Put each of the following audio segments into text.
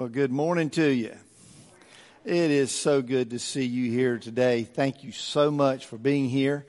Well, good morning to you. It is so good to see you here today. Thank you so much for being here.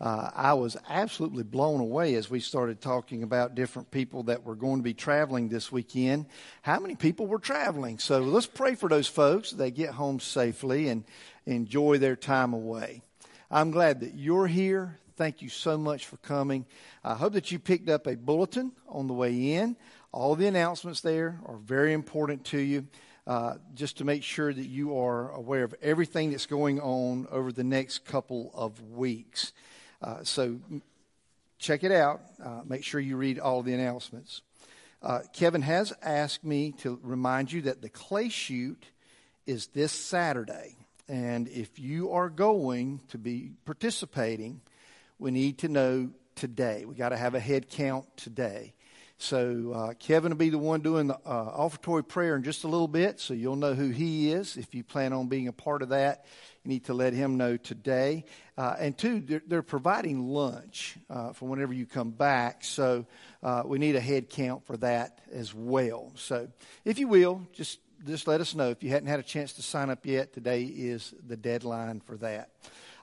Uh, I was absolutely blown away as we started talking about different people that were going to be traveling this weekend. How many people were traveling? So let's pray for those folks. They get home safely and enjoy their time away. I'm glad that you're here. Thank you so much for coming. I hope that you picked up a bulletin on the way in. All the announcements there are very important to you. Uh, just to make sure that you are aware of everything that's going on over the next couple of weeks. Uh, so check it out. Uh, make sure you read all the announcements. Uh, Kevin has asked me to remind you that the clay shoot is this Saturday. And if you are going to be participating, we need to know today. We got to have a head count today. So uh, Kevin will be the one doing the uh, offertory prayer in just a little bit, so you'll know who he is. If you plan on being a part of that, you need to let him know today. Uh, and two, they're, they're providing lunch uh, for whenever you come back, so uh, we need a head count for that as well. So if you will, just just let us know if you hadn't had a chance to sign up yet. Today is the deadline for that.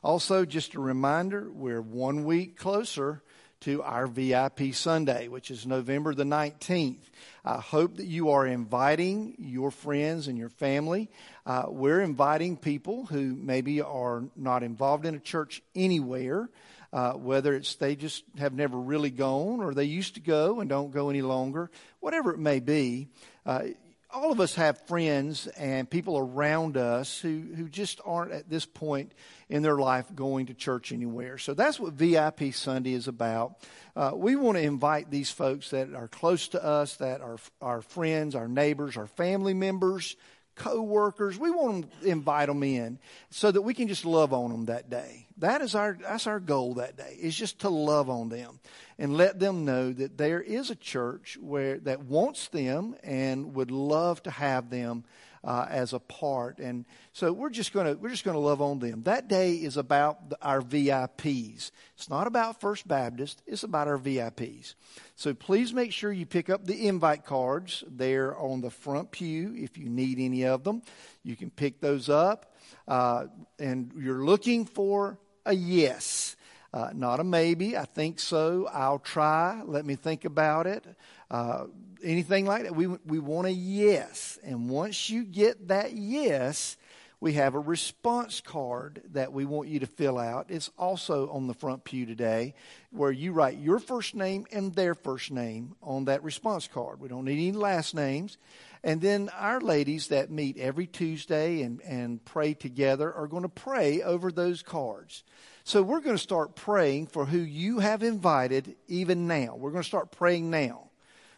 Also, just a reminder, we're one week closer to our VIP Sunday, which is November the 19th. I hope that you are inviting your friends and your family. Uh, we're inviting people who maybe are not involved in a church anywhere, uh, whether it's they just have never really gone or they used to go and don't go any longer, whatever it may be. Uh, all of us have friends and people around us who, who just aren't at this point in their life going to church anywhere. So that's what VIP Sunday is about. Uh, we want to invite these folks that are close to us, that are our friends, our neighbors, our family members, co-workers. We want to invite them in so that we can just love on them that day. That is our, that's our goal that day is just to love on them and let them know that there is a church where, that wants them and would love to have them uh, as a part. And so we're just going to we're just going to love on them. That day is about the, our VIPs. It's not about First Baptist. It's about our VIPs. So please make sure you pick up the invite cards. They're on the front pew. If you need any of them, you can pick those up. Uh, and you're looking for a yes. Uh, not a maybe. I think so. I'll try. Let me think about it. Uh, anything like that. We, we want a yes. And once you get that yes, we have a response card that we want you to fill out. It's also on the front pew today where you write your first name and their first name on that response card. We don't need any last names. And then our ladies that meet every Tuesday and, and pray together are going to pray over those cards. So we're going to start praying for who you have invited even now. We're going to start praying now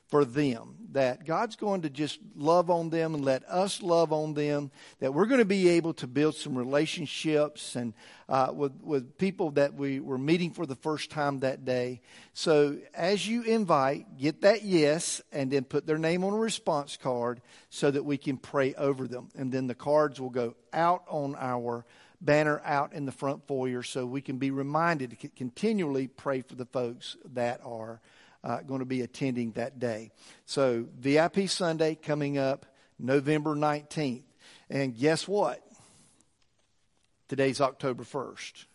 for them, that God's going to just love on them and let us love on them, that we're going to be able to build some relationships and uh, with, with people that we were meeting for the first time that day. So as you invite, get that yes and then put their name on a response card so that we can pray over them. And then the cards will go out on our banner out in the front foyer so we can be reminded to continually pray for the folks that are uh, going to be attending that day. So, VIP Sunday coming up November 19th. And guess what? Today's October 1st.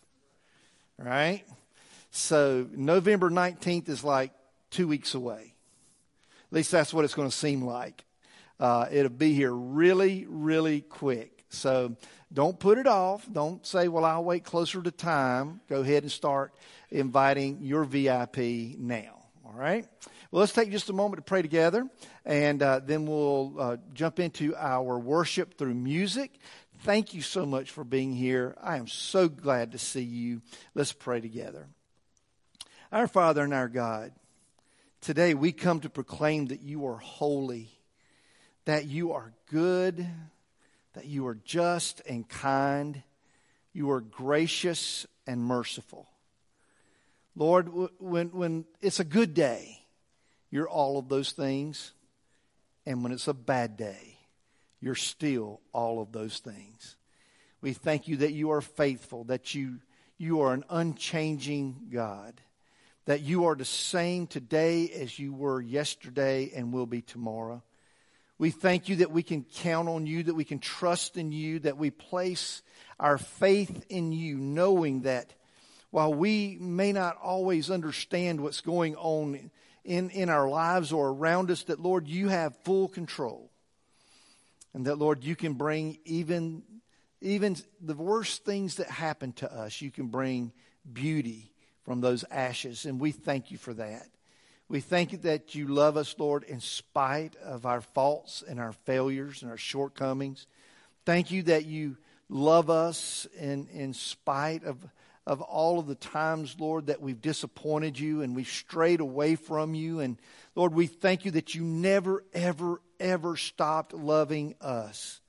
Right? So, November 19th is like two weeks away. At least that's what it's going to seem like. Uh, it'll be here really, really quick. So, don't put it off. Don't say, well, I'll wait closer to time. Go ahead and start inviting your VIP now. All right? Well, let's take just a moment to pray together, and uh, then we'll uh, jump into our worship through music. Thank you so much for being here. I am so glad to see you. Let's pray together. Our Father and our God, today we come to proclaim that you are holy, that you are good, that you are just and kind, you are gracious and merciful. Lord, when, when it's a good day, you're all of those things. And when it's a bad day, you're still all of those things. We thank you that you are faithful, that you, you are an unchanging God, that you are the same today as you were yesterday and will be tomorrow. We thank you that we can count on you, that we can trust in you, that we place our faith in you, knowing that while we may not always understand what's going on in, in our lives or around us, that Lord, you have full control. And that, Lord, you can bring even, even the worst things that happen to us, you can bring beauty from those ashes. And we thank you for that. We thank you that you love us, Lord, in spite of our faults and our failures and our shortcomings. Thank you that you love us in, in spite of, of all of the times, Lord, that we've disappointed you and we've strayed away from you. And Lord, we thank you that you never, ever, ever stopped loving us.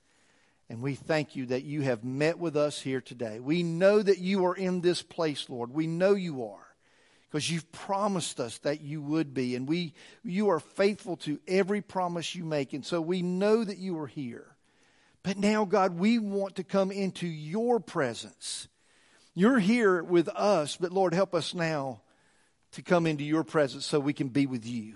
And we thank you that you have met with us here today. We know that you are in this place, Lord. We know you are because you've promised us that you would be and we you are faithful to every promise you make and so we know that you are here but now god we want to come into your presence you're here with us but lord help us now to come into your presence so we can be with you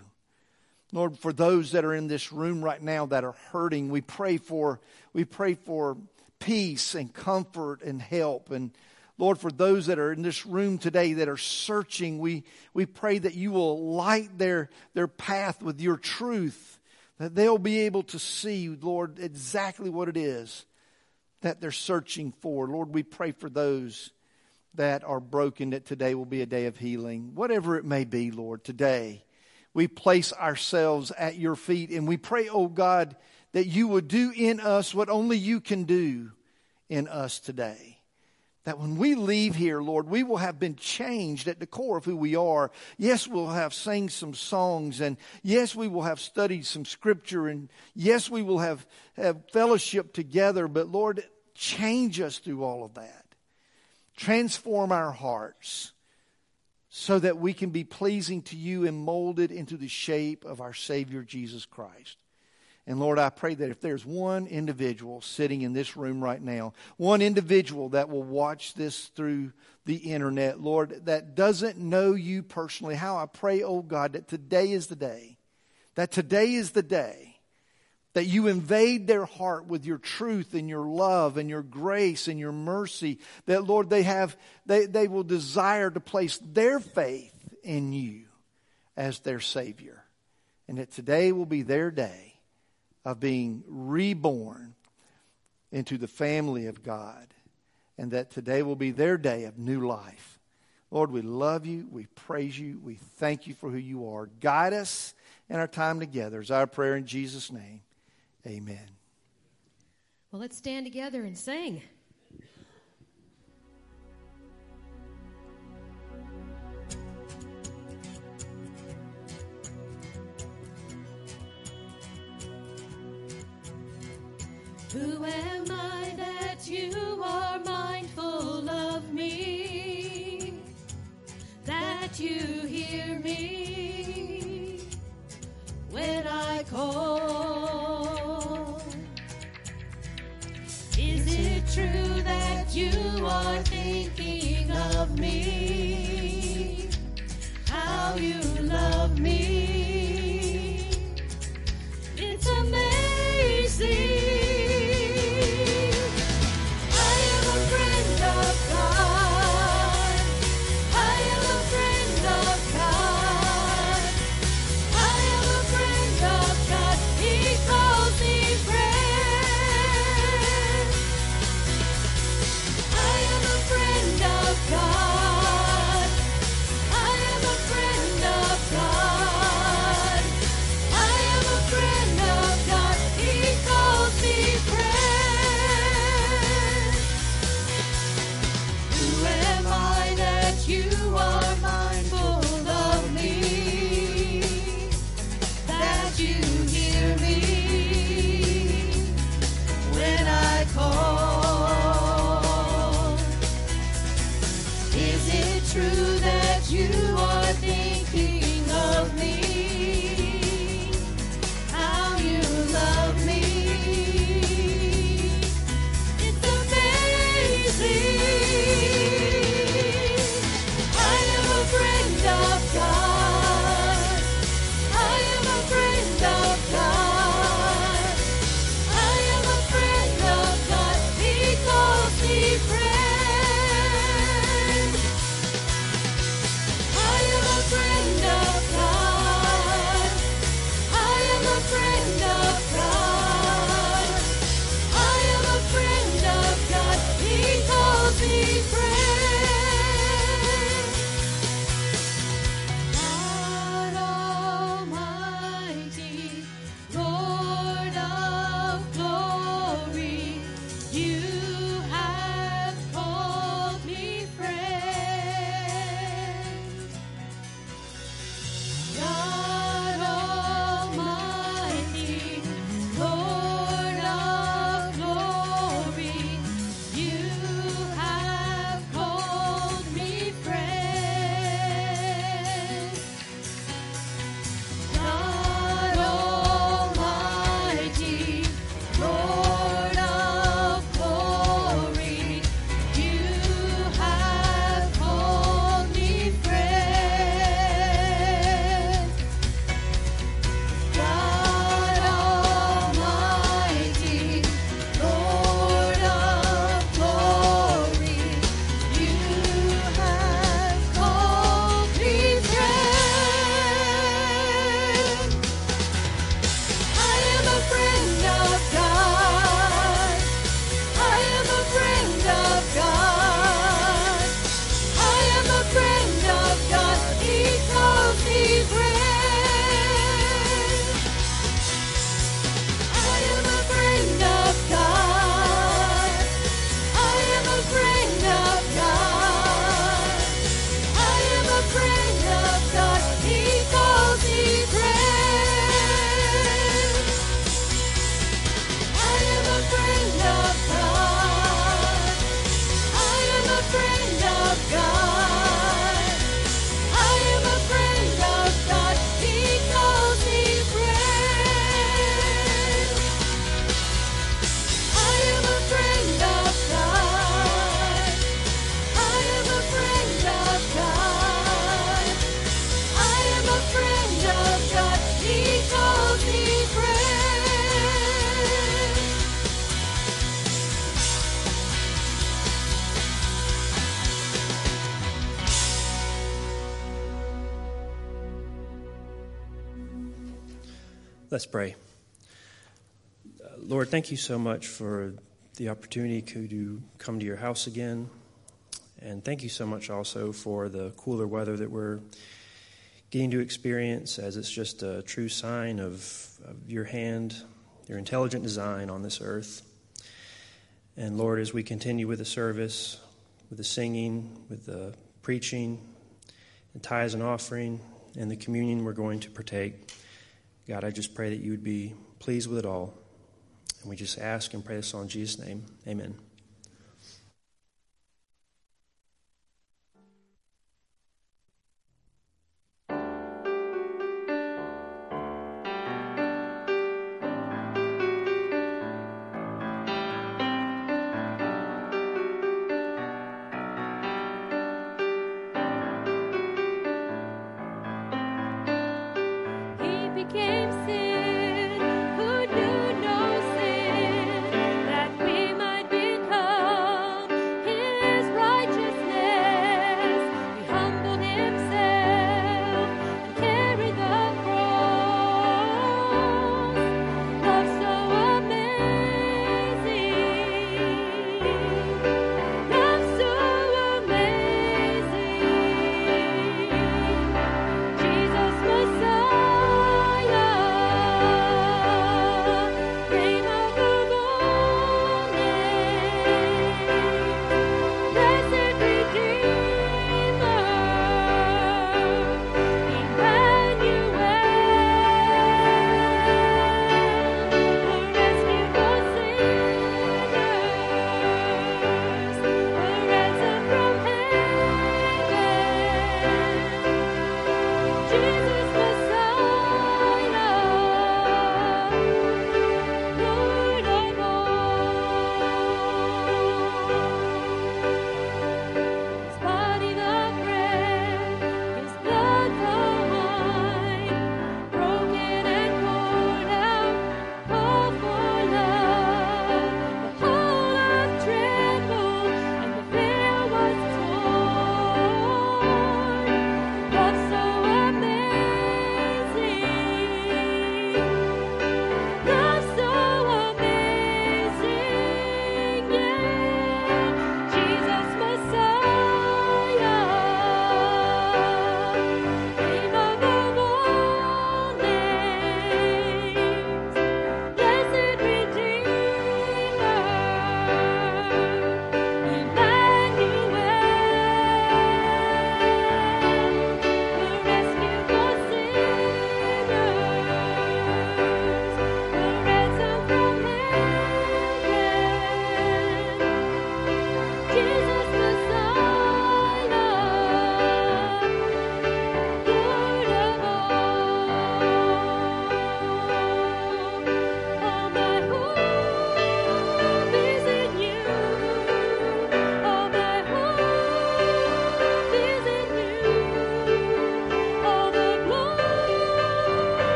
lord for those that are in this room right now that are hurting we pray for we pray for peace and comfort and help and Lord, for those that are in this room today that are searching, we, we pray that you will light their, their path with your truth, that they'll be able to see, Lord, exactly what it is that they're searching for. Lord, we pray for those that are broken, that today will be a day of healing. Whatever it may be, Lord, today we place ourselves at your feet and we pray, oh God, that you would do in us what only you can do in us today that when we leave here, Lord, we will have been changed at the core of who we are. Yes, we'll have sang some songs, and yes, we will have studied some scripture, and yes, we will have, have fellowship together, but Lord, change us through all of that. Transform our hearts so that we can be pleasing to you and molded into the shape of our Savior Jesus Christ. And Lord, I pray that if there's one individual sitting in this room right now, one individual that will watch this through the internet, Lord, that doesn't know you personally, how I pray, oh God, that today is the day, that today is the day that you invade their heart with your truth and your love and your grace and your mercy, that Lord, they have, they, they will desire to place their faith in you as their Savior. And that today will be their day of being reborn into the family of God, and that today will be their day of new life. Lord, we love you. We praise you. We thank you for who you are. Guide us in our time together. Is our prayer in Jesus' name. Amen. Well, let's stand together and sing. Who am I that you are mindful of me? That you hear me when I call? Is it true that you are thinking of me? How you love me? It's amazing. Let's pray. Lord, thank you so much for the opportunity to come to your house again. And thank you so much also for the cooler weather that we're getting to experience, as it's just a true sign of, of your hand, your intelligent design on this earth. And Lord, as we continue with the service, with the singing, with the preaching, and tithes and offering, and the communion we're going to partake, God, I just pray that you would be pleased with it all. And we just ask and pray this all in Jesus' name. Amen.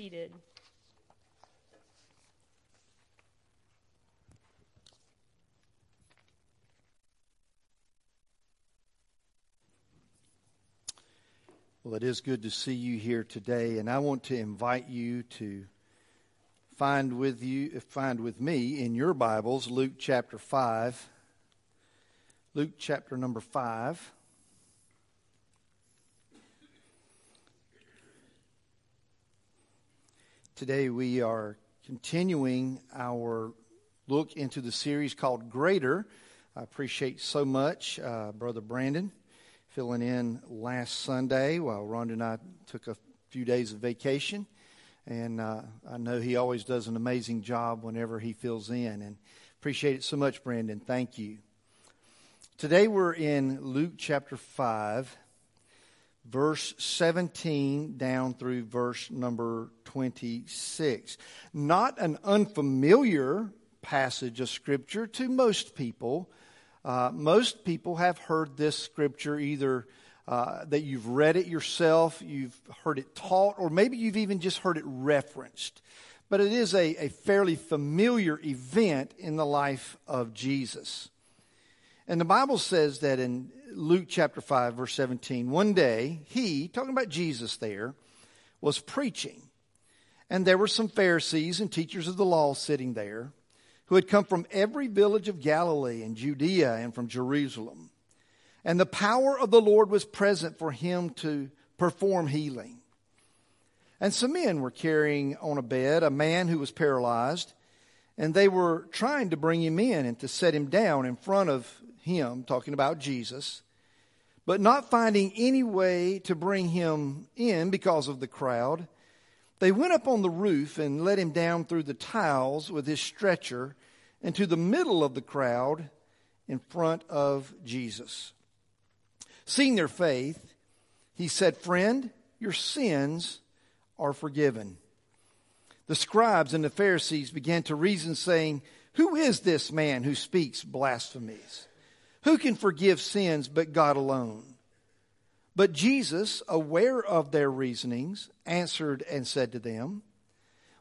Seated. Well, it is good to see you here today, and I want to invite you to find with you, find with me in your Bibles Luke chapter five. Luke chapter number five. Today we are continuing our look into the series called Greater. I appreciate so much uh, Brother Brandon filling in last Sunday while Rhonda and I took a few days of vacation. And uh, I know he always does an amazing job whenever he fills in. And appreciate it so much, Brandon. Thank you. Today we're in Luke chapter 5, verse 17 down through verse number 26. Not an unfamiliar passage of Scripture to most people. Uh, most people have heard this Scripture either uh, that you've read it yourself, you've heard it taught, or maybe you've even just heard it referenced. But it is a, a fairly familiar event in the life of Jesus. And the Bible says that in Luke chapter 5, verse 17, one day he, talking about Jesus there, was preaching. And there were some Pharisees and teachers of the law sitting there who had come from every village of Galilee and Judea and from Jerusalem. and the power of the Lord was present for him to perform healing. And some men were carrying on a bed a man who was paralyzed, and they were trying to bring him in and to set him down in front of him, talking about Jesus, but not finding any way to bring him in because of the crowd. They went up on the roof and let him down through the tiles with his stretcher into the middle of the crowd in front of Jesus. Seeing their faith, he said, Friend, your sins are forgiven. The scribes and the Pharisees began to reason, saying, Who is this man who speaks blasphemies? Who can forgive sins but God alone? But Jesus, aware of their reasonings, answered and said to them,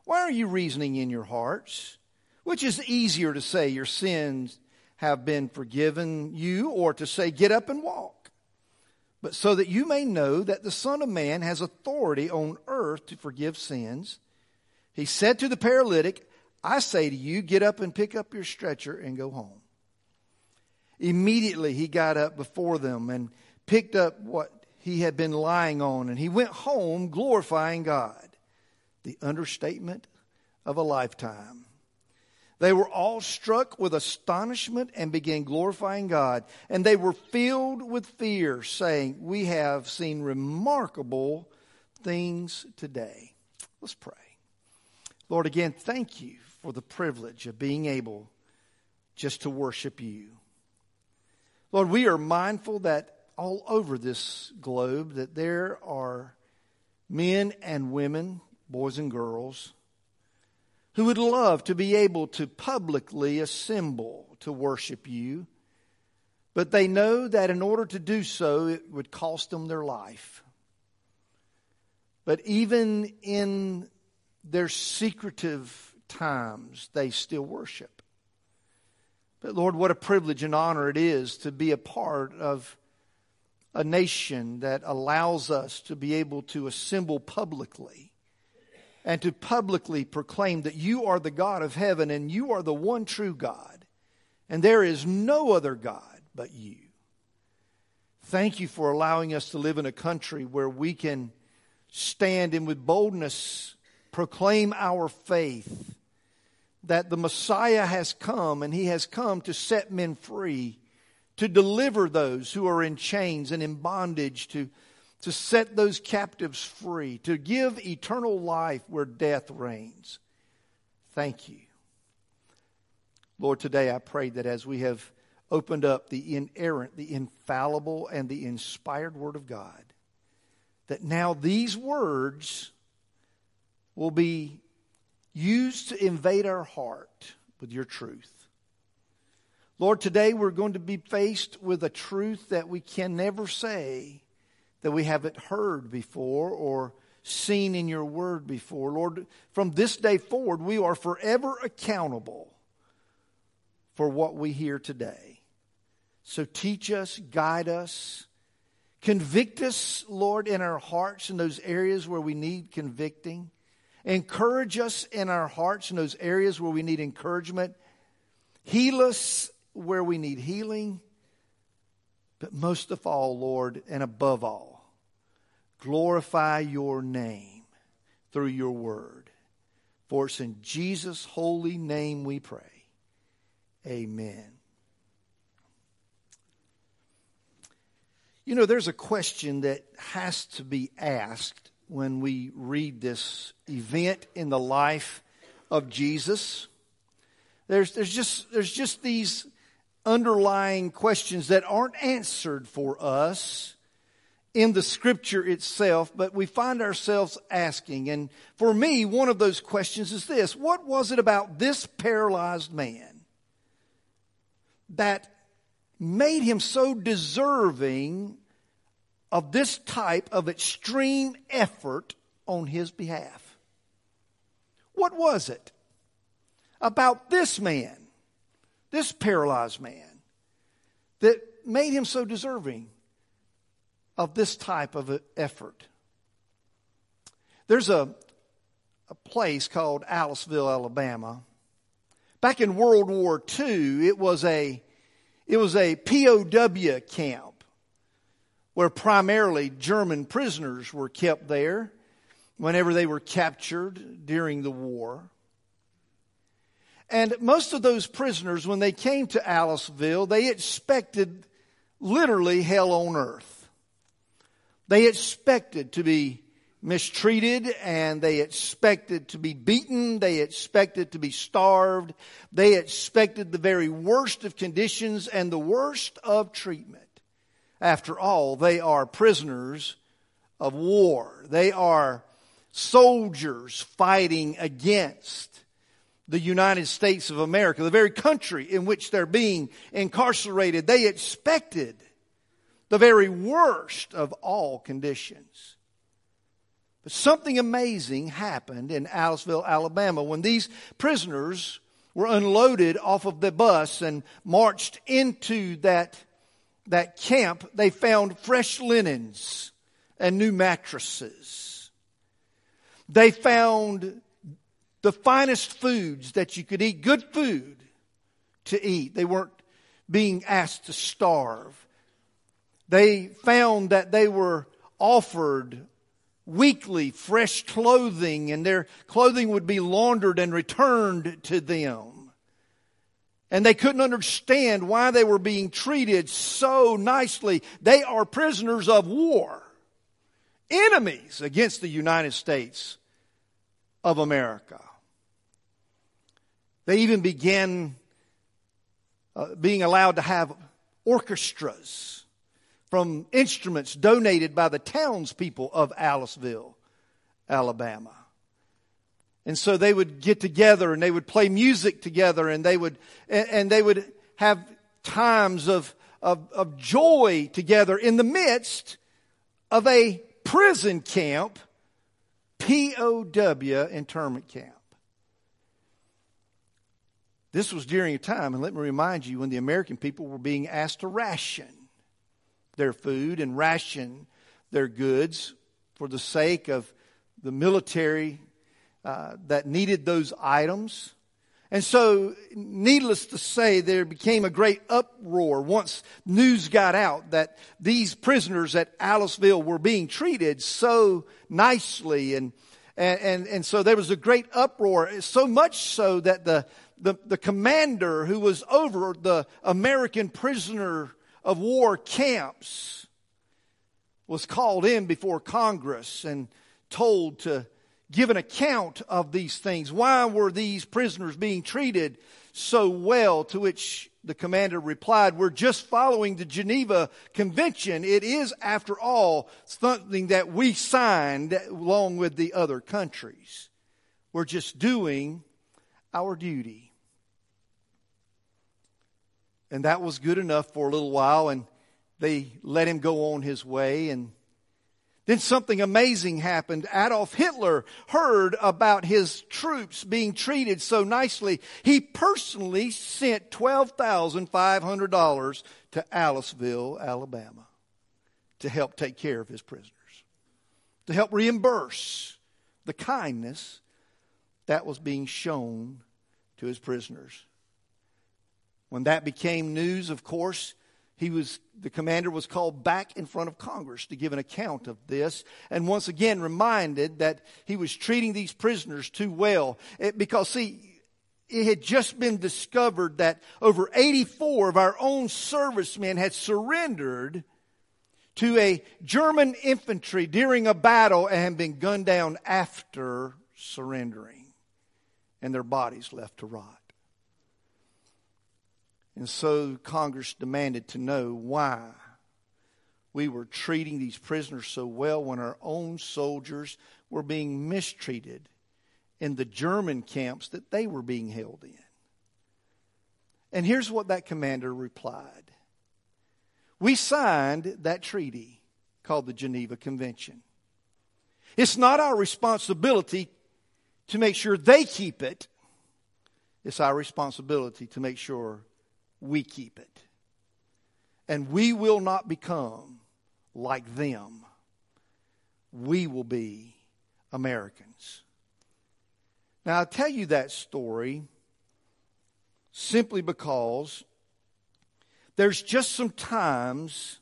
Why are you reasoning in your hearts? Which is easier to say, Your sins have been forgiven you, or to say, Get up and walk? But so that you may know that the Son of Man has authority on earth to forgive sins, he said to the paralytic, I say to you, get up and pick up your stretcher and go home. Immediately he got up before them and picked up what he had been lying on, and he went home glorifying God. The understatement of a lifetime. They were all struck with astonishment and began glorifying God. And they were filled with fear, saying, We have seen remarkable things today. Let's pray. Lord, again, thank you for the privilege of being able just to worship you. Lord, we are mindful that all over this globe that there are men and women, boys and girls, who would love to be able to publicly assemble to worship you, but they know that in order to do so, it would cost them their life. But even in their secretive times, they still worship. But Lord, what a privilege and honor it is to be a part of a nation that allows us to be able to assemble publicly and to publicly proclaim that you are the God of heaven and you are the one true God, and there is no other God but you. Thank you for allowing us to live in a country where we can stand and with boldness proclaim our faith that the Messiah has come and he has come to set men free, to deliver those who are in chains and in bondage, to, to set those captives free, to give eternal life where death reigns. Thank you. Lord, today I pray that as we have opened up the inerrant, the infallible, and the inspired Word of God, that now these words will be used to invade our heart with your truth. Lord, today we're going to be faced with a truth that we can never say that we haven't heard before or seen in your word before. Lord, from this day forward, we are forever accountable for what we hear today. So teach us, guide us, convict us, Lord, in our hearts in those areas where we need convicting. Encourage us in our hearts in those areas where we need encouragement. Heal us where we need healing. But most of all, Lord, and above all, glorify your name through your word. For it's in Jesus' holy name we pray. Amen. You know, there's a question that has to be asked when we read this event in the life of Jesus. There's, there's, just, there's just these underlying questions that aren't answered for us in the scripture itself, but we find ourselves asking. And for me, one of those questions is this What was it about this paralyzed man that made him so deserving of this type of extreme effort on his behalf. What was it about this man, this paralyzed man, that made him so deserving of this type of effort? There's a, a place called Aliceville, Alabama. Back in World War II, it was a, it was a POW camp where primarily German prisoners were kept there whenever they were captured during the war. And most of those prisoners, when they came to Aliceville, they expected literally hell on earth. They expected to be mistreated and they expected to be beaten. They expected to be starved. They expected the very worst of conditions and the worst of treatment. After all, they are prisoners of war. They are soldiers fighting against the United States of America, the very country in which they're being incarcerated. They expected the very worst of all conditions. But something amazing happened in Aliceville, Alabama, when these prisoners were unloaded off of the bus and marched into that, that camp. They found fresh linens and new mattresses. They found the finest foods that you could eat, good food to eat. They weren't being asked to starve. They found that they were offered weekly fresh clothing and their clothing would be laundered and returned to them. And they couldn't understand why they were being treated so nicely. They are prisoners of war, enemies against the United States of America. They even began uh, being allowed to have orchestras from instruments donated by the townspeople of Aliceville, Alabama. And so they would get together and they would play music together and they would, and, they would have times of, of, of joy together in the midst of a prison camp, POW internment camp. This was during a time, and let me remind you, when the American people were being asked to ration their food and ration their goods for the sake of the military uh, that needed those items. And so, needless to say, there became a great uproar once news got out that these prisoners at Aliceville were being treated so nicely. And, and, and, and so there was a great uproar, so much so that the, the, the commander who was over the American prisoner of war camps was called in before Congress and told to give an account of these things. Why were these prisoners being treated so well? To which the commander replied, We're just following the Geneva Convention. It is, after all, something that we signed along with the other countries. We're just doing our duty. And that was good enough for a little while, and they let him go on his way. And then something amazing happened. Adolf Hitler heard about his troops being treated so nicely. He personally sent $12,500 to Aliceville, Alabama, to help take care of his prisoners, to help reimburse the kindness that was being shown to his prisoners. When that became news, of course, he was the commander was called back in front of Congress to give an account of this and once again reminded that he was treating these prisoners too well it, because see it had just been discovered that over 84 of our own servicemen had surrendered to a German infantry during a battle and had been gunned down after surrendering and their bodies left to rot. And so Congress demanded to know why we were treating these prisoners so well when our own soldiers were being mistreated in the German camps that they were being held in. And here's what that commander replied We signed that treaty called the Geneva Convention. It's not our responsibility to make sure they keep it, it's our responsibility to make sure we keep it. And we will not become like them. We will be Americans. Now, I tell you that story simply because there's just some times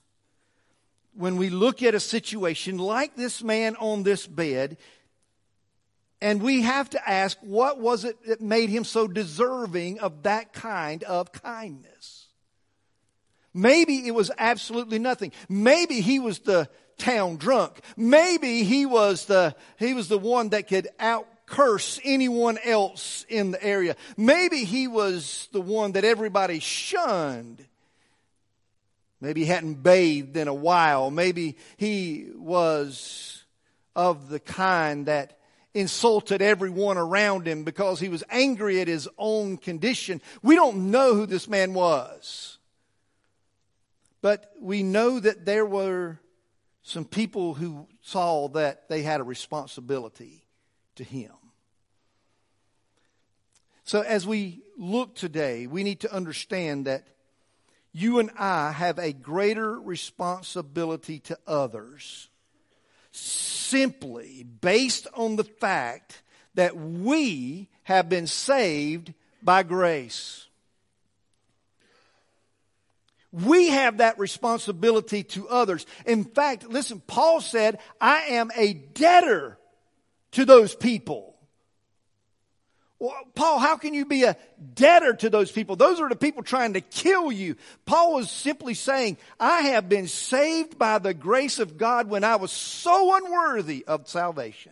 when we look at a situation like this man on this bed, and we have to ask, what was it that made him so deserving of that kind of kindness? Maybe it was absolutely nothing. Maybe he was the town drunk. Maybe he was the, he was the one that could out curse anyone else in the area. Maybe he was the one that everybody shunned. Maybe he hadn't bathed in a while. Maybe he was of the kind that insulted everyone around him because he was angry at his own condition. We don't know who this man was. But we know that there were some people who saw that they had a responsibility to him. So as we look today, we need to understand that you and I have a greater responsibility to others simply based on the fact that we have been saved by grace. We have that responsibility to others. In fact, listen, Paul said, I am a debtor to those people. Well, Paul, how can you be a debtor to those people? Those are the people trying to kill you. Paul was simply saying, I have been saved by the grace of God when I was so unworthy of salvation.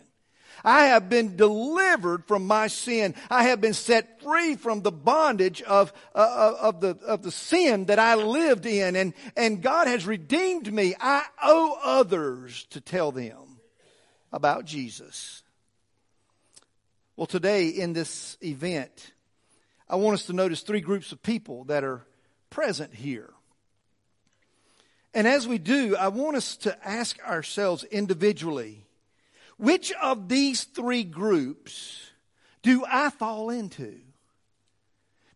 I have been delivered from my sin. I have been set free from the bondage of, uh, of, the, of the sin that I lived in. And, and God has redeemed me. I owe others to tell them about Jesus. Well, today in this event, I want us to notice three groups of people that are present here. And as we do, I want us to ask ourselves individually which of these three groups do I fall into?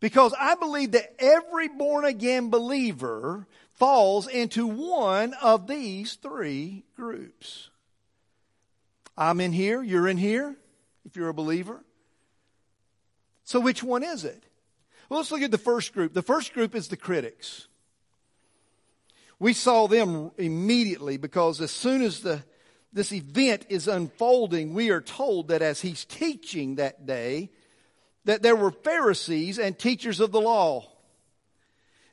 Because I believe that every born again believer falls into one of these three groups. I'm in here, you're in here if you're a believer. So, which one is it? Well, let's look at the first group. The first group is the critics. We saw them immediately because as soon as the, this event is unfolding, we are told that as he's teaching that day, that there were Pharisees and teachers of the law.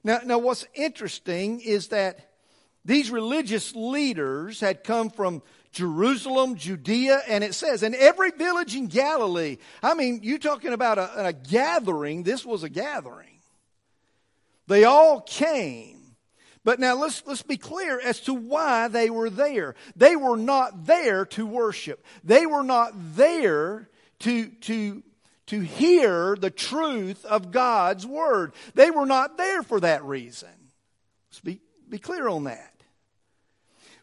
Now, now what's interesting is that these religious leaders had come from Jerusalem, Judea, and it says, in every village in Galilee. I mean, you talking about a, a gathering, this was a gathering. They all came. But now let's, let's be clear as to why they were there. They were not there to worship. They were not there to, to, to hear the truth of God's word. They were not there for that reason. Let's be, be clear on that.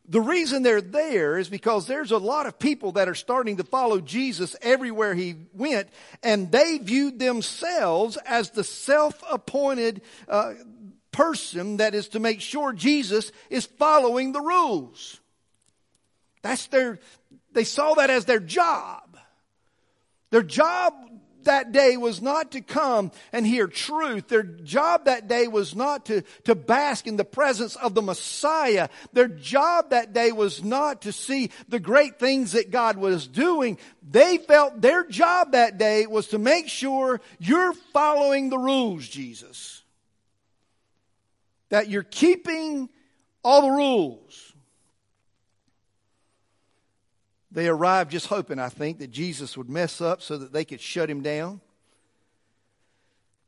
The reason they're there is because there's a lot of people that are starting to follow Jesus everywhere he went, and they viewed themselves as the self-appointed uh, person that is to make sure Jesus is following the rules. That's their, they saw that as their job. Their job that day was not to come and hear truth. Their job that day was not to, to bask in the presence of the Messiah. Their job that day was not to see the great things that God was doing. They felt their job that day was to make sure you're following the rules, Jesus. That you're keeping all the rules. They arrived just hoping, I think, that Jesus would mess up so that they could shut him down.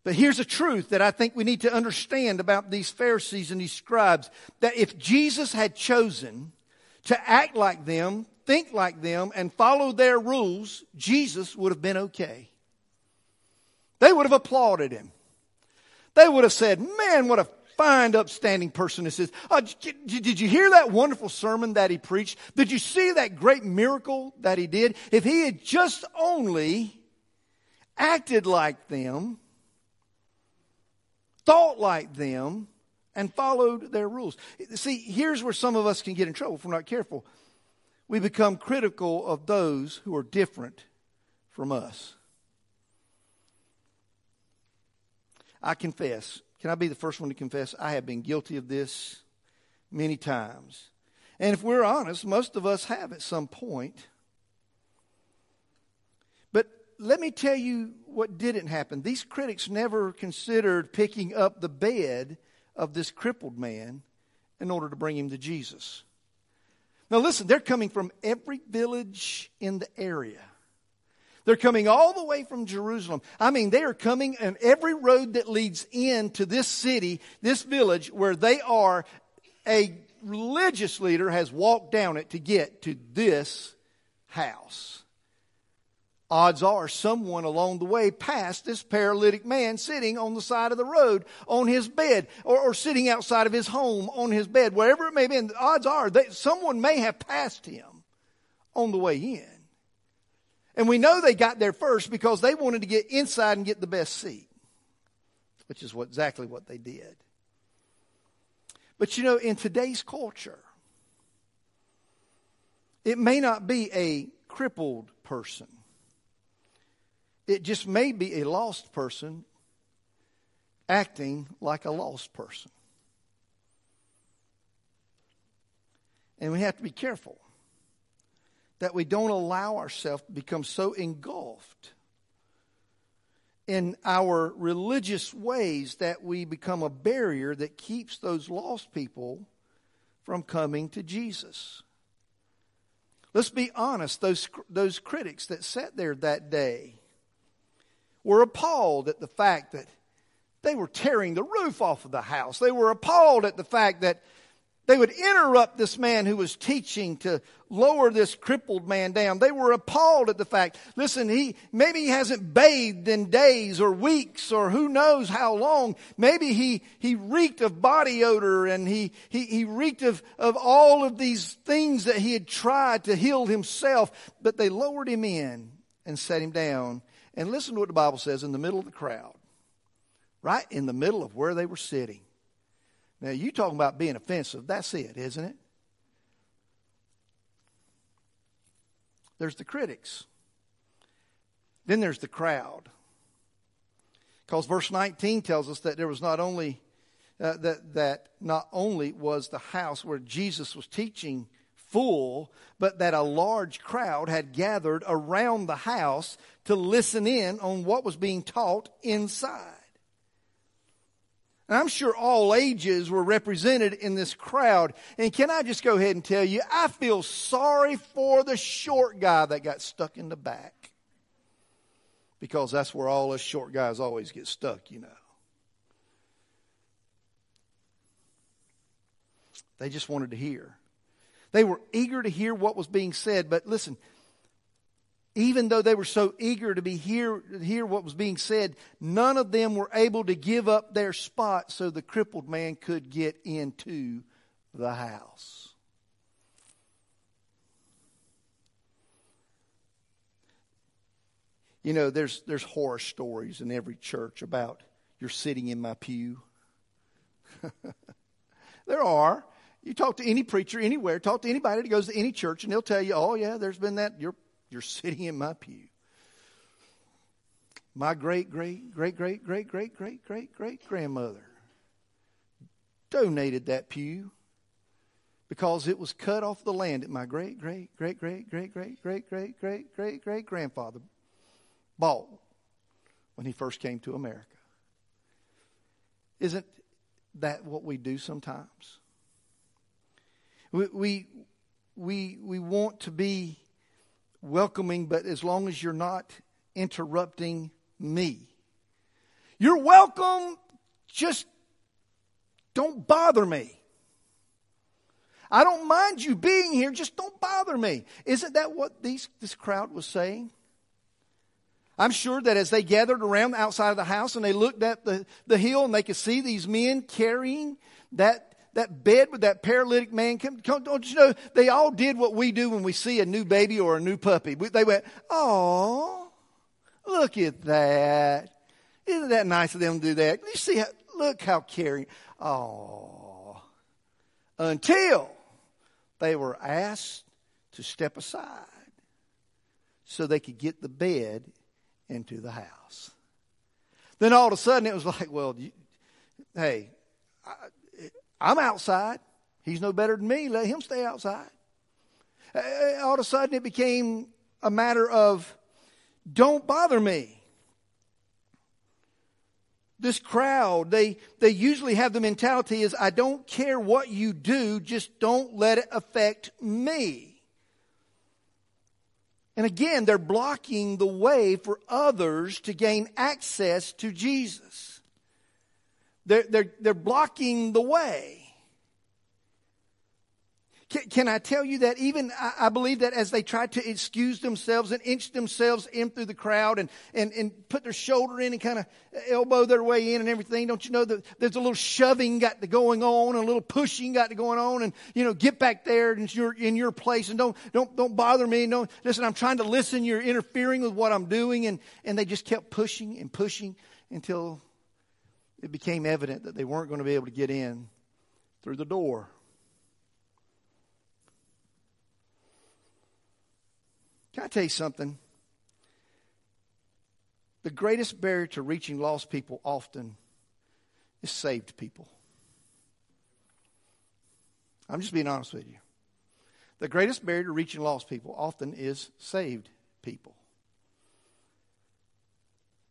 But here's a truth that I think we need to understand about these Pharisees and these scribes that if Jesus had chosen to act like them, think like them, and follow their rules, Jesus would have been okay. They would have applauded him. They would have said, Man, what a fine, upstanding person this is. Uh, did you hear that wonderful sermon that he preached? Did you see that great miracle that he did? If he had just only acted like them, thought like them, and followed their rules. See, here's where some of us can get in trouble if we're not careful. We become critical of those who are different from us. I confess, can I be the first one to confess? I have been guilty of this many times. And if we're honest, most of us have at some point. But let me tell you what didn't happen. These critics never considered picking up the bed of this crippled man in order to bring him to Jesus. Now, listen, they're coming from every village in the area. They're coming all the way from Jerusalem. I mean, they are coming on every road that leads into this city, this village where they are. A religious leader has walked down it to get to this house. Odds are someone along the way passed this paralytic man sitting on the side of the road on his bed or, or sitting outside of his home on his bed, wherever it may be. And odds are that someone may have passed him on the way in. And we know they got there first because they wanted to get inside and get the best seat, which is what, exactly what they did. But you know, in today's culture, it may not be a crippled person. It just may be a lost person acting like a lost person. And we have to be careful that we don't allow ourselves to become so engulfed in our religious ways that we become a barrier that keeps those lost people from coming to Jesus. Let's be honest, those, those critics that sat there that day were appalled at the fact that they were tearing the roof off of the house. They were appalled at the fact that they would interrupt this man who was teaching to lower this crippled man down. They were appalled at the fact, listen, he, maybe he hasn't bathed in days or weeks or who knows how long. Maybe he, he reeked of body odor and he, he, he reeked of, of all of these things that he had tried to heal himself, but they lowered him in and set him down. And listen to what the Bible says in the middle of the crowd, right in the middle of where they were sitting. Now, you talking about being offensive. That's it, isn't it? There's the critics. Then there's the crowd. Because verse 19 tells us that there was not only uh, that that not only was the house where Jesus was teaching full, but that a large crowd had gathered around the house to listen in on what was being taught inside. And I'm sure all ages were represented in this crowd. And can I just go ahead and tell you, I feel sorry for the short guy that got stuck in the back. Because that's where all us short guys always get stuck, you know. They just wanted to hear. They were eager to hear what was being said, but listen, even though they were so eager to be hear, hear what was being said, none of them were able to give up their spot so the crippled man could get into the house. You know, there's there's horror stories in every church about you're sitting in my pew. there are. You talk to any preacher anywhere, talk to anybody that goes to any church, and they'll tell you, "Oh yeah, there's been that. You're you're sitting in my pew. My great, great, great, great, great, great, great, great, great grandmother donated that pew because it was cut off the land that my great, great, great, great, great, great, great, great, great, great, great grandfather bought when he first came to America. Isn't that what we do sometimes? We, we, we, we want to be welcoming, but as long as you're not interrupting me. You're welcome, just don't bother me. I don't mind you being here, just don't bother me. Isn't that what these, this crowd was saying? I'm sure that as they gathered around outside of the house and they looked at the, the hill and they could see these men carrying that that bed with that paralytic man. Come, come, don't you know, they all did what we do when we see a new baby or a new puppy. They went, oh, look at that. Isn't that nice of them to do that? You see, how, look how caring. Oh, until they were asked to step aside so they could get the bed into the house. Then all of a sudden it was like, well, you, hey, I, I'm outside. He's no better than me. Let him stay outside. Uh, All of a sudden, it became a matter of don't bother me. This crowd, they, they usually have the mentality is I don't care what you do, just don't let it affect me. And again, they're blocking the way for others to gain access to Jesus. They're, they're, they're blocking the way. Can, can I tell you that even I, I believe that as they tried to excuse themselves and inch themselves in through the crowd and, and, and put their shoulder in and kind of elbow their way in and everything, don't you know that there's a little shoving got to going on, and a little pushing got to going on, and you know, get back there and you're in your place and don't don't don't bother me. No, listen, I'm trying to listen. You're interfering with what I'm doing, and and they just kept pushing and pushing until it became evident that they weren't going to be able to get in through the door. Can I tell you something? The greatest barrier to reaching lost people often is saved people. I'm just being honest with you. The greatest barrier to reaching lost people often is saved people.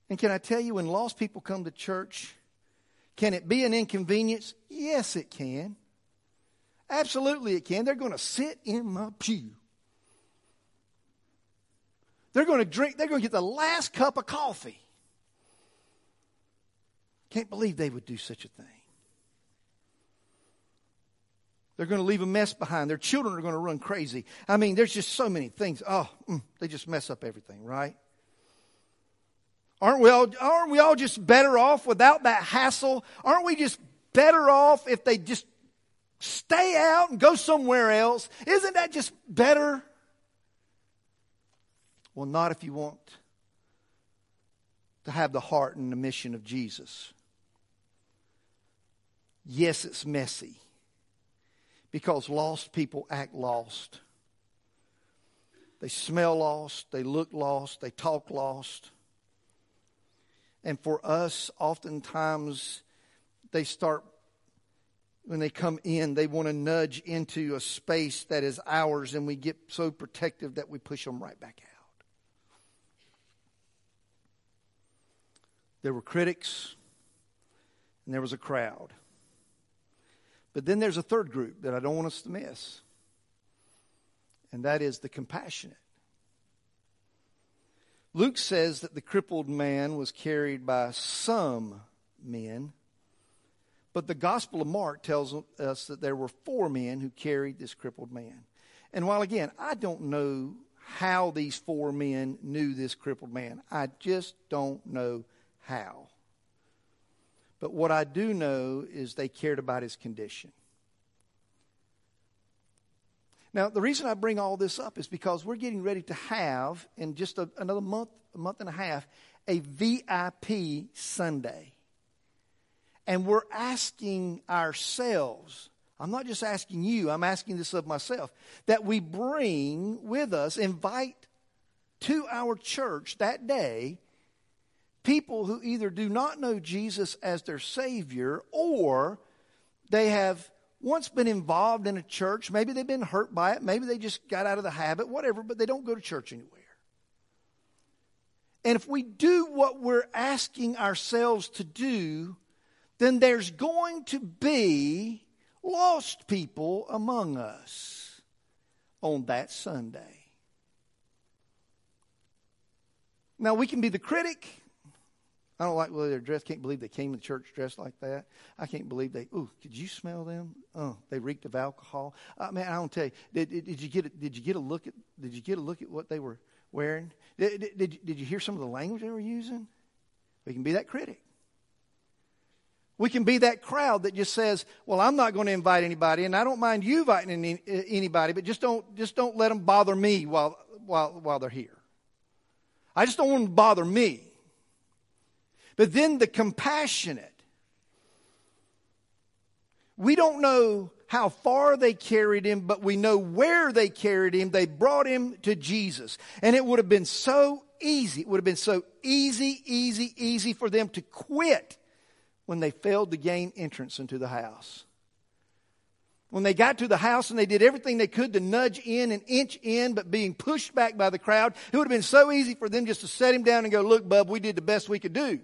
And can I tell you, when lost people come to church, can it be an inconvenience? Yes, it can. Absolutely, it can. They're going to sit in my pew. They're going to drink, they're going to get the last cup of coffee. Can't believe they would do such a thing. They're going to leave a mess behind. Their children are going to run crazy. I mean, there's just so many things. Oh, mm, they just mess up everything, right? Aren't we all aren't we all just better off without that hassle? Aren't we just better off if they just stay out and go somewhere else? Isn't that just better? Well, not if you want to have the heart and the mission of Jesus. Yes, it's messy because lost people act lost. They smell lost, they look lost, they talk lost. And for us, oftentimes, they start, when they come in, they want to nudge into a space that is ours, and we get so protective that we push them right back out. There were critics, and there was a crowd. But then there's a third group that I don't want us to miss, and that is the compassionate. Luke says that the crippled man was carried by some men, but the Gospel of Mark tells us that there were four men who carried this crippled man. And while again, I don't know how these four men knew this crippled man, I just don't know how. But what I do know is they cared about his condition. Now, the reason I bring all this up is because we're getting ready to have, in just a, another month, a month and a half, a VIP Sunday. And we're asking ourselves, I'm not just asking you, I'm asking this of myself, that we bring with us, invite to our church that day people who either do not know Jesus as their Savior or they have once been involved in a church. Maybe they've been hurt by it. Maybe they just got out of the habit, whatever, but they don't go to church anywhere. And if we do what we're asking ourselves to do, then there's going to be lost people among us on that Sunday. Now, we can be the critic I don't like the way they're dressed. Can't believe they came to church dressed like that. I can't believe they. Ooh, did you smell them? Oh, they reeked of alcohol. Uh, man, I don't tell you. Did, did, did, you get a, Did you get a look at? Did you get a look at what they were wearing? Did, did, did, did you hear some of the language they were using? We can be that critic. We can be that crowd that just says, "Well, I'm not going to invite anybody, and I don't mind you inviting any, anybody, but just don't just don't let them bother me while while while they're here. I just don't want them to bother me." But then the compassionate. We don't know how far they carried him, but we know where they carried him. They brought him to Jesus. And it would have been so easy. It would have been so easy, easy, easy for them to quit when they failed to gain entrance into the house. When they got to the house and they did everything they could to nudge in and inch in, but being pushed back by the crowd, it would have been so easy for them just to set him down and go, look, bub, we did the best we could do.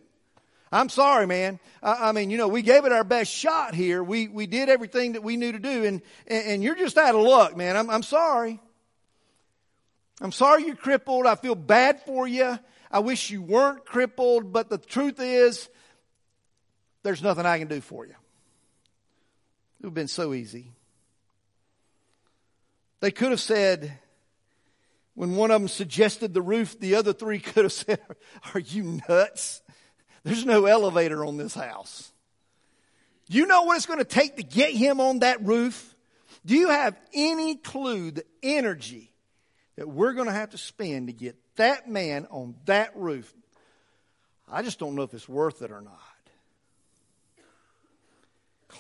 I'm sorry, man. I, I mean, you know, we gave it our best shot here. We, we did everything that we knew to do and, and, and you're just out of luck, man. I'm, I'm sorry. I'm sorry you're crippled. I feel bad for you. I wish you weren't crippled, but the truth is, there's nothing I can do for you. It would have been so easy. They could have said, when one of them suggested the roof, the other three could have said, Are you nuts? There's no elevator on this house. You know what it's going to take to get him on that roof? Do you have any clue the energy that we're going to have to spend to get that man on that roof? I just don't know if it's worth it or not.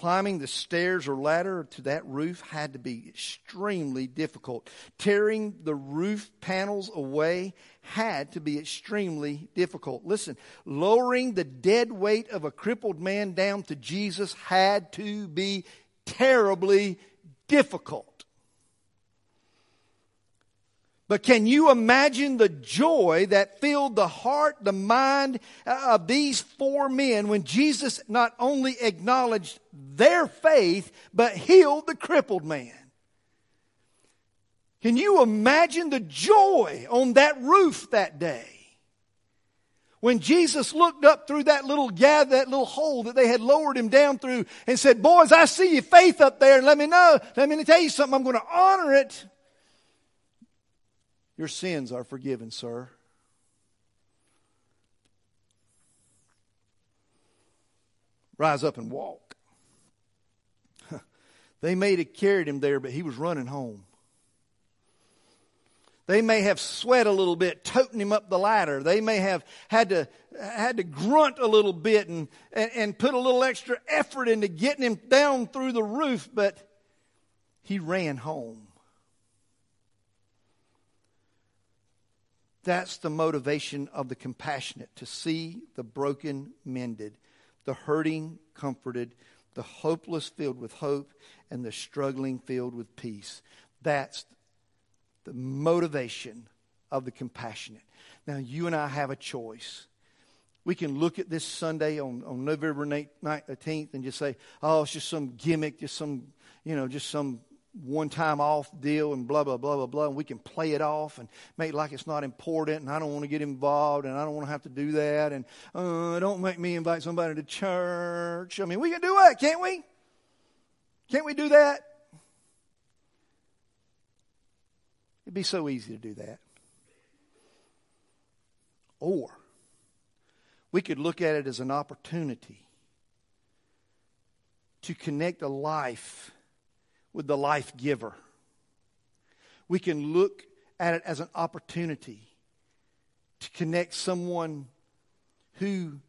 Climbing the stairs or ladder to that roof had to be extremely difficult. Tearing the roof panels away had to be extremely difficult. Listen, lowering the dead weight of a crippled man down to Jesus had to be terribly difficult. But can you imagine the joy that filled the heart, the mind uh, of these four men when Jesus not only acknowledged their faith, but healed the crippled man? Can you imagine the joy on that roof that day? When Jesus looked up through that little gap, that little hole that they had lowered him down through and said, Boys, I see your faith up there, let me know. Let me tell you something, I'm going to honor it. Your sins are forgiven, sir. Rise up and walk. They may have carried him there, but he was running home. They may have sweat a little bit, toting him up the ladder. They may have had to, had to grunt a little bit and, and, and put a little extra effort into getting him down through the roof, but he ran home. That's the motivation of the compassionate to see the broken mended, the hurting comforted, the hopeless filled with hope, and the struggling filled with peace. That's the motivation of the compassionate. Now, you and I have a choice. We can look at this Sunday on, on November 19th uh, and just say, oh, it's just some gimmick, just some, you know, just some one time off deal and blah, blah, blah, blah, blah. And we can play it off and make it like it's not important and I don't want to get involved and I don't want to have to do that. And uh, don't make me invite somebody to church. I mean, we can do that, can't we? Can't we do that? It'd be so easy to do that. Or we could look at it as an opportunity to connect a life with the life giver. We can look at it as an opportunity to connect someone who,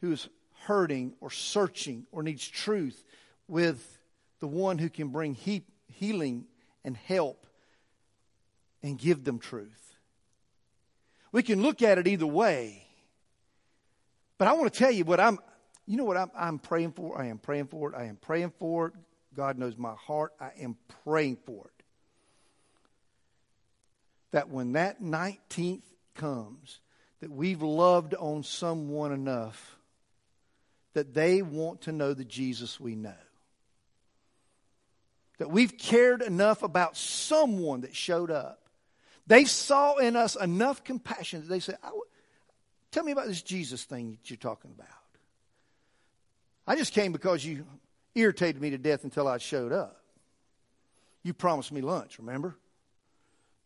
who is hurting or searching or needs truth with the one who can bring he, healing and help and give them truth. We can look at it either way. But I want to tell you what I'm, you know what I'm, I'm praying for? I am praying for it. I am praying for it. God knows my heart. I am praying for it. That when that 19th comes, that we've loved on someone enough that they want to know the Jesus we know. That we've cared enough about someone that showed up. They saw in us enough compassion that they said, Tell me about this Jesus thing that you're talking about. I just came because you irritated me to death until I showed up. You promised me lunch, remember?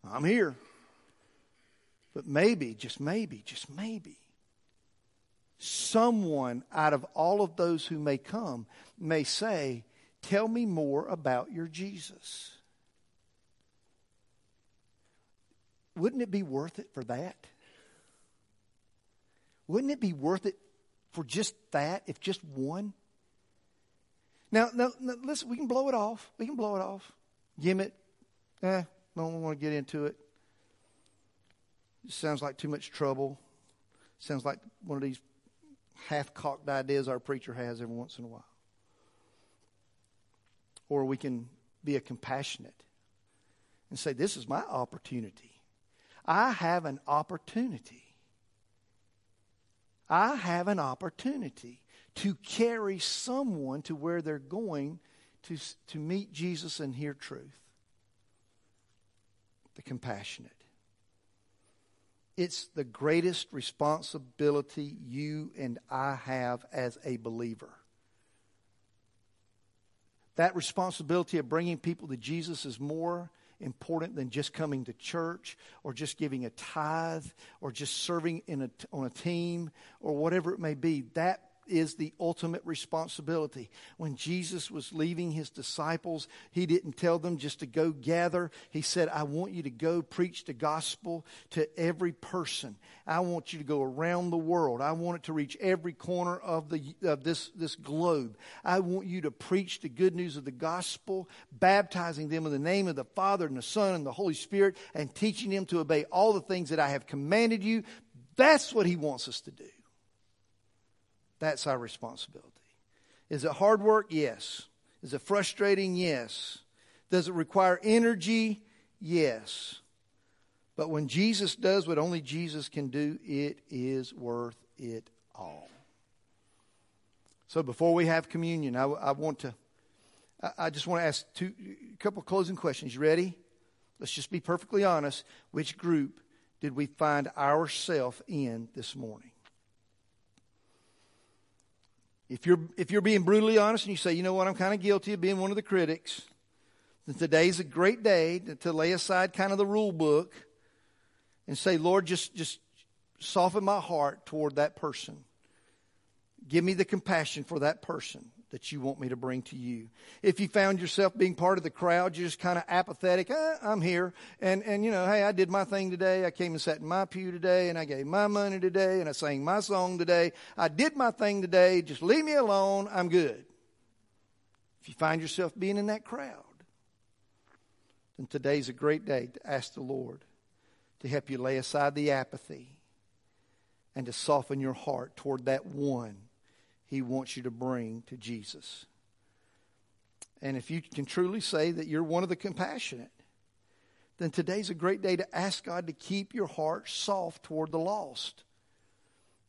I'm here. But maybe, just maybe, just maybe, someone out of all of those who may come may say, Tell me more about your Jesus. Wouldn't it be worth it for that? Wouldn't it be worth it for just that, if just one? Now, now, now, listen, we can blow it off. We can blow it off. Gimmick. Eh, don't want to get into it. It sounds like too much trouble. Sounds like one of these half cocked ideas our preacher has every once in a while. or we can be a compassionate and say, This is my opportunity. I have an opportunity. I have an opportunity to carry someone to where they're going to, to meet Jesus and hear truth. The compassionate. It's the greatest responsibility you and I have as a believer. That responsibility of bringing people to Jesus is more important than just coming to church or just giving a tithe or just serving in a, on a team or whatever it may be. That is the ultimate responsibility. When Jesus was leaving his disciples, he didn't tell them just to go gather. He said, I want you to go preach the gospel to every person. I want you to go around the world. I want it to reach every corner of, the, of this, this globe. I want you to preach the good news of the gospel, baptizing them in the name of the Father and the Son and the Holy Spirit, and teaching them to obey all the things that I have commanded you. That's what he wants us to do. That's our responsibility. Is it hard work? Yes. Is it frustrating? Yes. Does it require energy? Yes. But when Jesus does what only Jesus can do, it is worth it all. So before we have communion, I, I want to, I, I just want to ask two, a couple closing questions. You ready? Let's just be perfectly honest. Which group did we find ourselves in this morning? If you're, if you're being brutally honest and you say, you know what, I'm kind of guilty of being one of the critics, then today's a great day to, to lay aside kind of the rule book and say, Lord, just, just soften my heart toward that person. Give me the compassion for that person that you want me to bring to you. If you found yourself being part of the crowd, you're just kind of apathetic. Eh, I'm here. And, and, you know, hey, I did my thing today. I came and sat in my pew today and I gave my money today and I sang my song today. I did my thing today. Just leave me alone. I'm good. If you find yourself being in that crowd, then today's a great day to ask the Lord to help you lay aside the apathy and to soften your heart toward that one he wants you to bring to Jesus. And if you can truly say that you're one of the compassionate, then today's a great day to ask God to keep your heart soft toward the lost.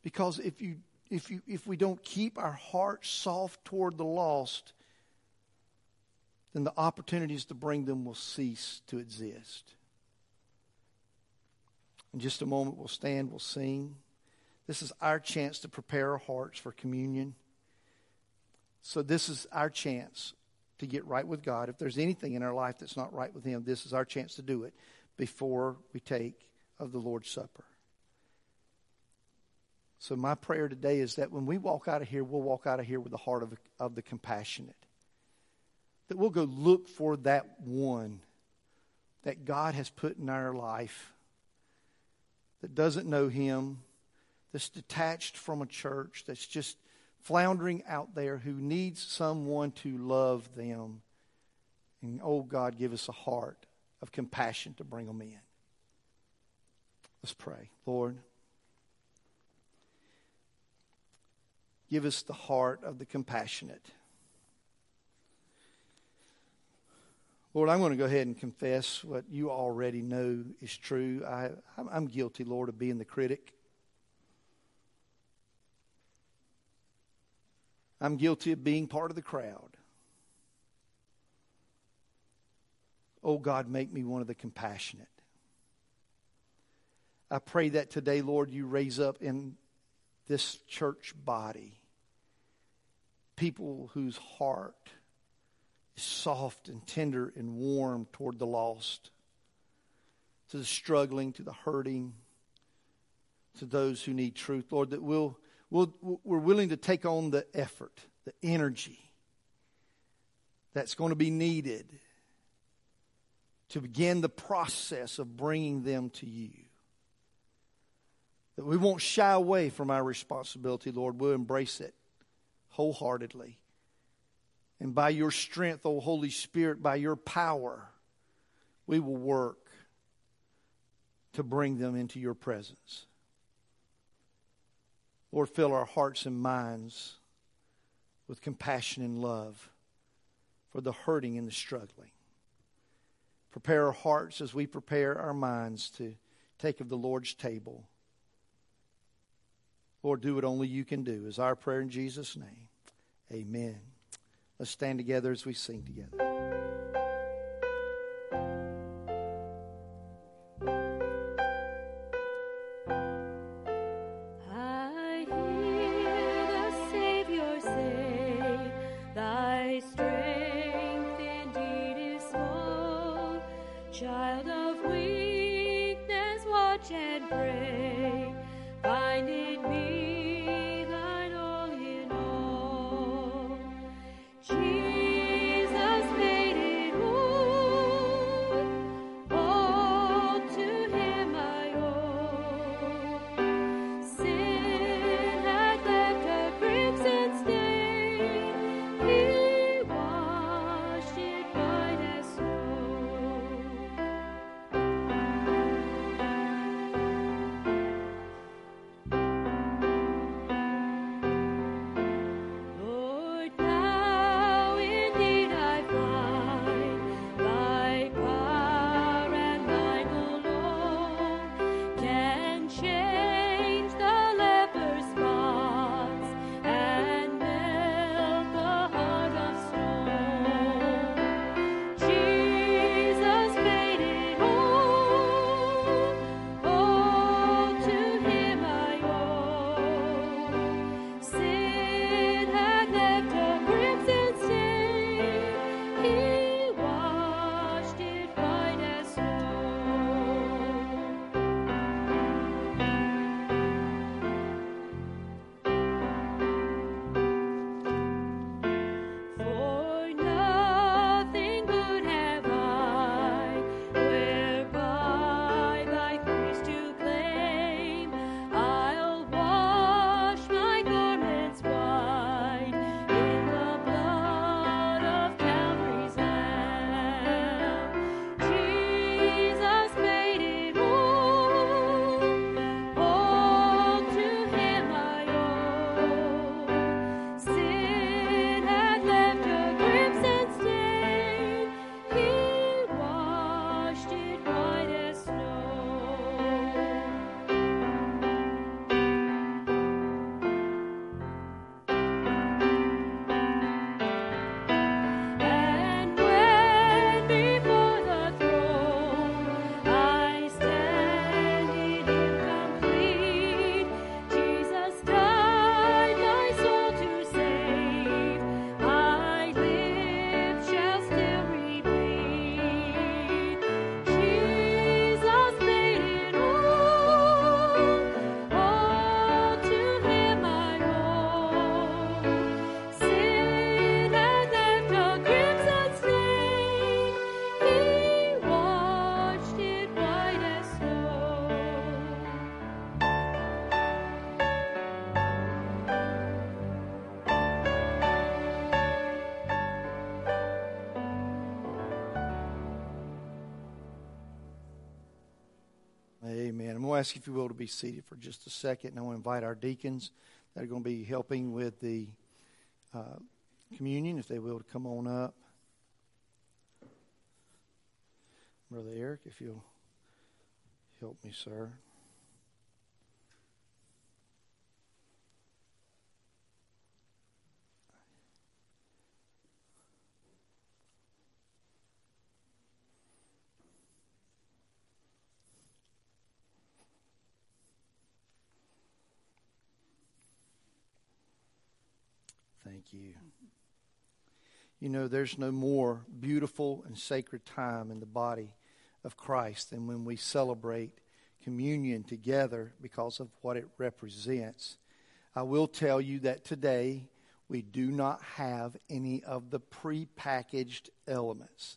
Because if you if you if we don't keep our heart soft toward the lost, then the opportunities to bring them will cease to exist. In just a moment, we'll stand, we'll sing. This is our chance to prepare our hearts for communion. So, this is our chance to get right with God. If there's anything in our life that's not right with Him, this is our chance to do it before we take of the Lord's Supper. So, my prayer today is that when we walk out of here, we'll walk out of here with the heart of, of the compassionate. That we'll go look for that one that God has put in our life that doesn't know Him that's detached from a church, that's just floundering out there, who needs someone to love them. And oh, God, give us a heart of compassion to bring them in. Let's pray. Lord, give us the heart of the compassionate. Lord, I'm going to go ahead and confess what you already know is true. I, am guilty, Lord, of being the critic. I'm guilty of being part of the crowd. Oh God, make me one of the compassionate. I pray that today, Lord, you raise up in this church body people whose heart is soft and tender and warm toward the lost, to the struggling, to the hurting, to those who need truth. Lord, that we'll we we are willing to take on the effort, the energy that's going to be needed to begin the process of bringing them to you. That we won't shy away from our responsibility, Lord. We'll embrace it wholeheartedly. And by your strength, O Holy Spirit, by your power, we will work to bring them into your presence. Lord, fill our hearts and minds with compassion and love for the hurting and the struggling. Prepare our hearts as we prepare our minds to take of the Lord's table. Lord, do what only you can do, is our prayer in Jesus' name. Amen. Let's stand together as we sing together. Ask if you will, to be seated for just a second. And I want to invite our deacons that are going to be helping with the uh, communion, if they will, to come on up. Brother Eric, if you'll help me, sir. Thank you. You know, there's no more beautiful and sacred time in the body of Christ than when we celebrate communion together because of what it represents. I will tell you that today we do not have any of the prepackaged elements.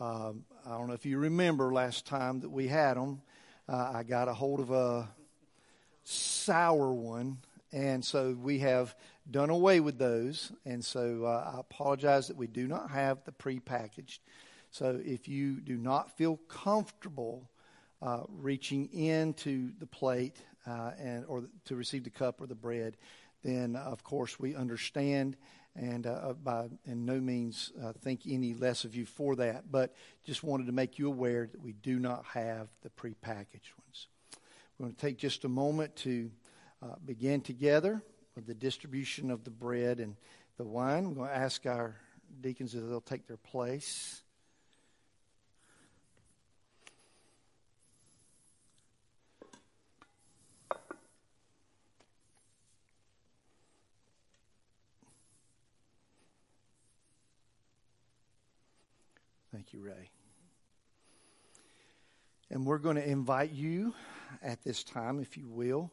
Um, I don't know if you remember last time that we had them. Uh, I got a hold of a sour one, and so we have done away with those. And so uh, I apologize that we do not have the prepackaged. So if you do not feel comfortable uh, reaching into the plate uh, and or to receive the cup or the bread, then of course we understand. and uh, by in no means uh, think any less of you for that, but just wanted to make you aware that we do not have the prepackaged ones. We're going to take just a moment to uh, begin together with the distribution of the bread and the wine. I'm going to ask our deacons if they'll take their place. Thank you, Ray. And we're going to invite you at this time, if you will,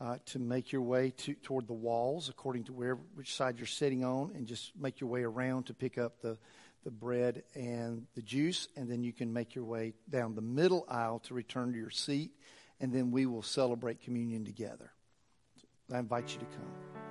uh, to make your way to, toward the walls according to where which side you're sitting on, and just make your way around to pick up the, the bread and the juice, and then you can make your way down the middle aisle to return to your seat, and then we will celebrate communion together. I invite you to come.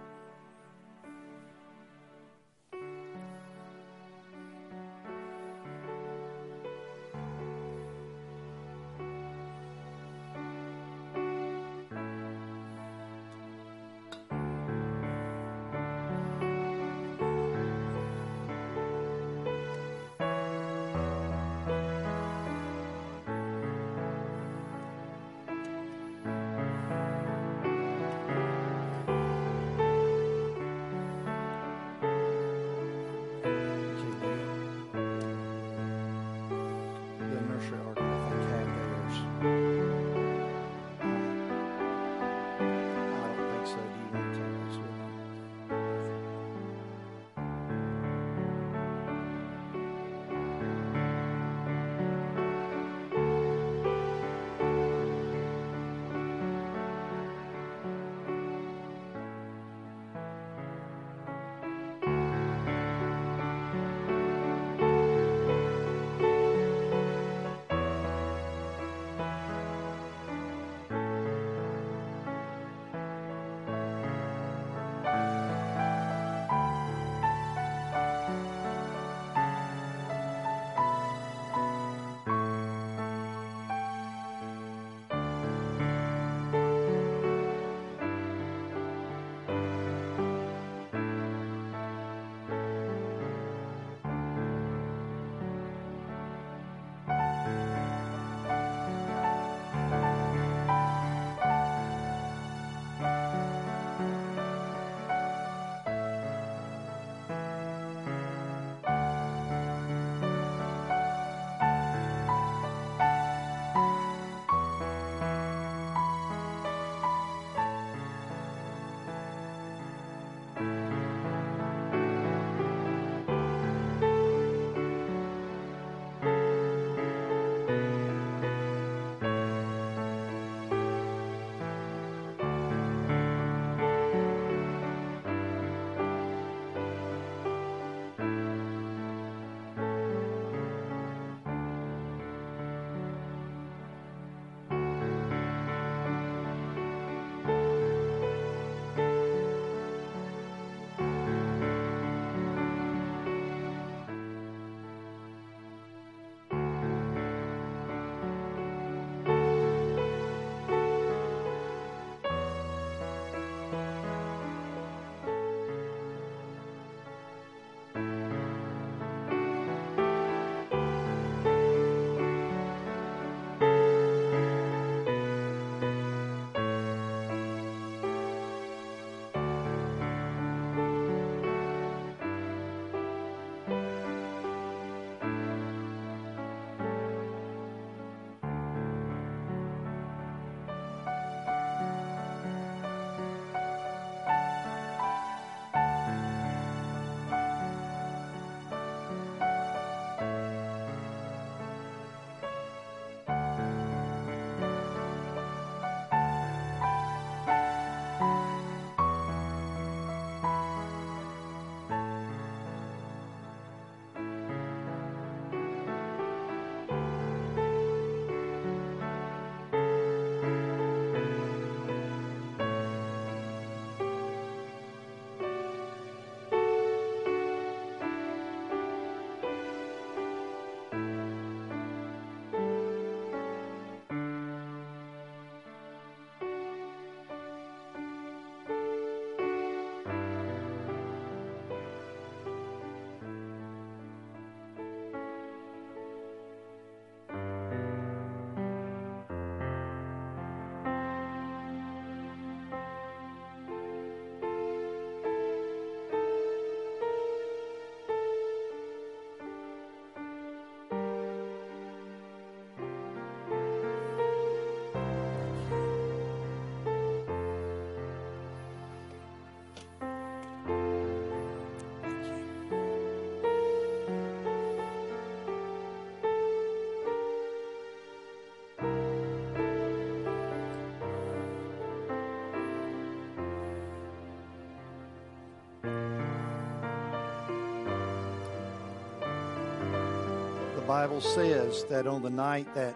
Bible says that on the night that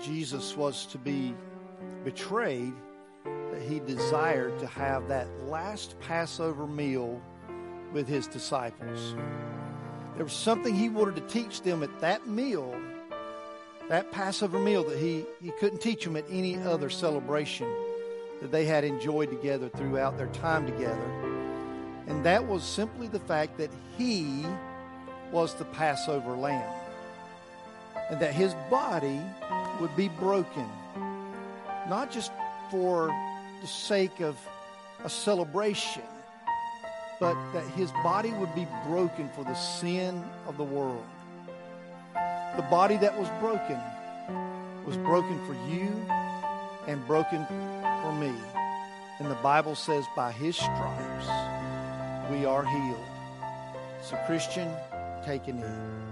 Jesus was to be betrayed, that he desired to have that last Passover meal with his disciples. There was something he wanted to teach them at that meal, that Passover meal, that he, he couldn't teach them at any other celebration that they had enjoyed together throughout their time together. And that was simply the fact that he was the Passover lamb. And that his body would be broken, not just for the sake of a celebration, but that his body would be broken for the sin of the world. The body that was broken was broken for you and broken for me. And the Bible says, by his stripes we are healed. So, Christian, take a knee.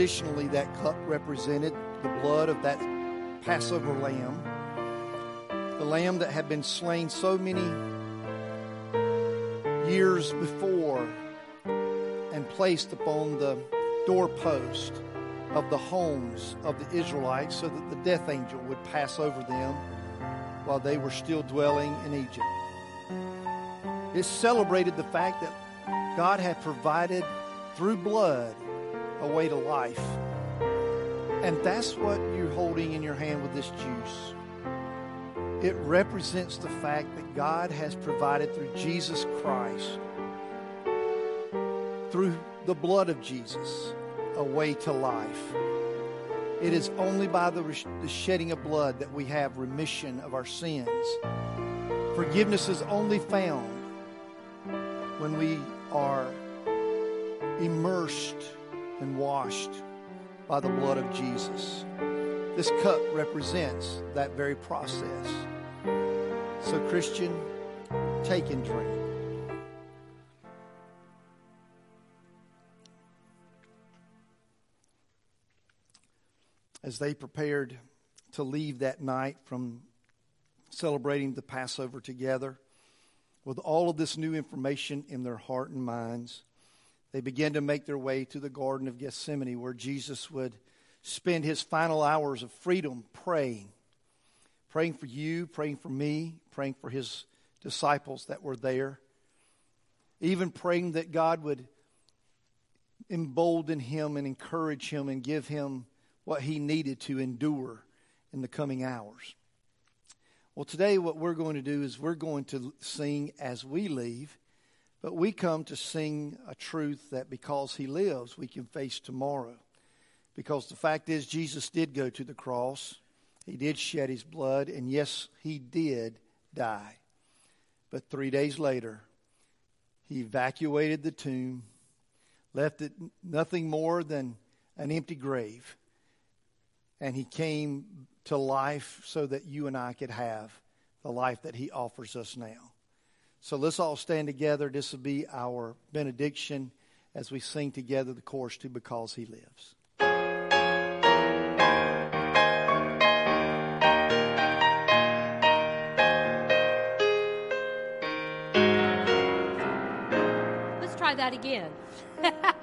Traditionally that cup represented the blood of that Passover lamb, the lamb that had been slain so many years before and placed upon the doorpost of the homes of the Israelites so that the death angel would pass over them while they were still dwelling in Egypt. It celebrated the fact that God had provided through blood a way to life. And that's what you're holding in your hand with this juice. It represents the fact that God has provided through Jesus Christ, through the blood of Jesus, a way to life. It is only by the, the shedding of blood that we have remission of our sins. Forgiveness is only found when we are immersed and washed by the blood of Jesus. This cup represents that very process. So, Christian, take and drink. As they prepared to leave that night from celebrating the Passover together, with all of this new information in their heart and minds, they began to make their way to the Garden of Gethsemane where Jesus would spend his final hours of freedom praying. Praying for you, praying for me, praying for his disciples that were there. Even praying that God would embolden him and encourage him and give him what he needed to endure in the coming hours. Well, today, what we're going to do is we're going to sing as we leave, but we come to sing a truth that because He lives, we can face tomorrow. Because the fact is, Jesus did go to the cross, He did shed His blood, and yes, He did die. But three days later, He evacuated the tomb, left it nothing more than an empty grave, and He came to life so that you and I could have the life that He offers us now. So let's all stand together. This will be our benediction as we sing together the chorus to Because He Lives. Let's try that again.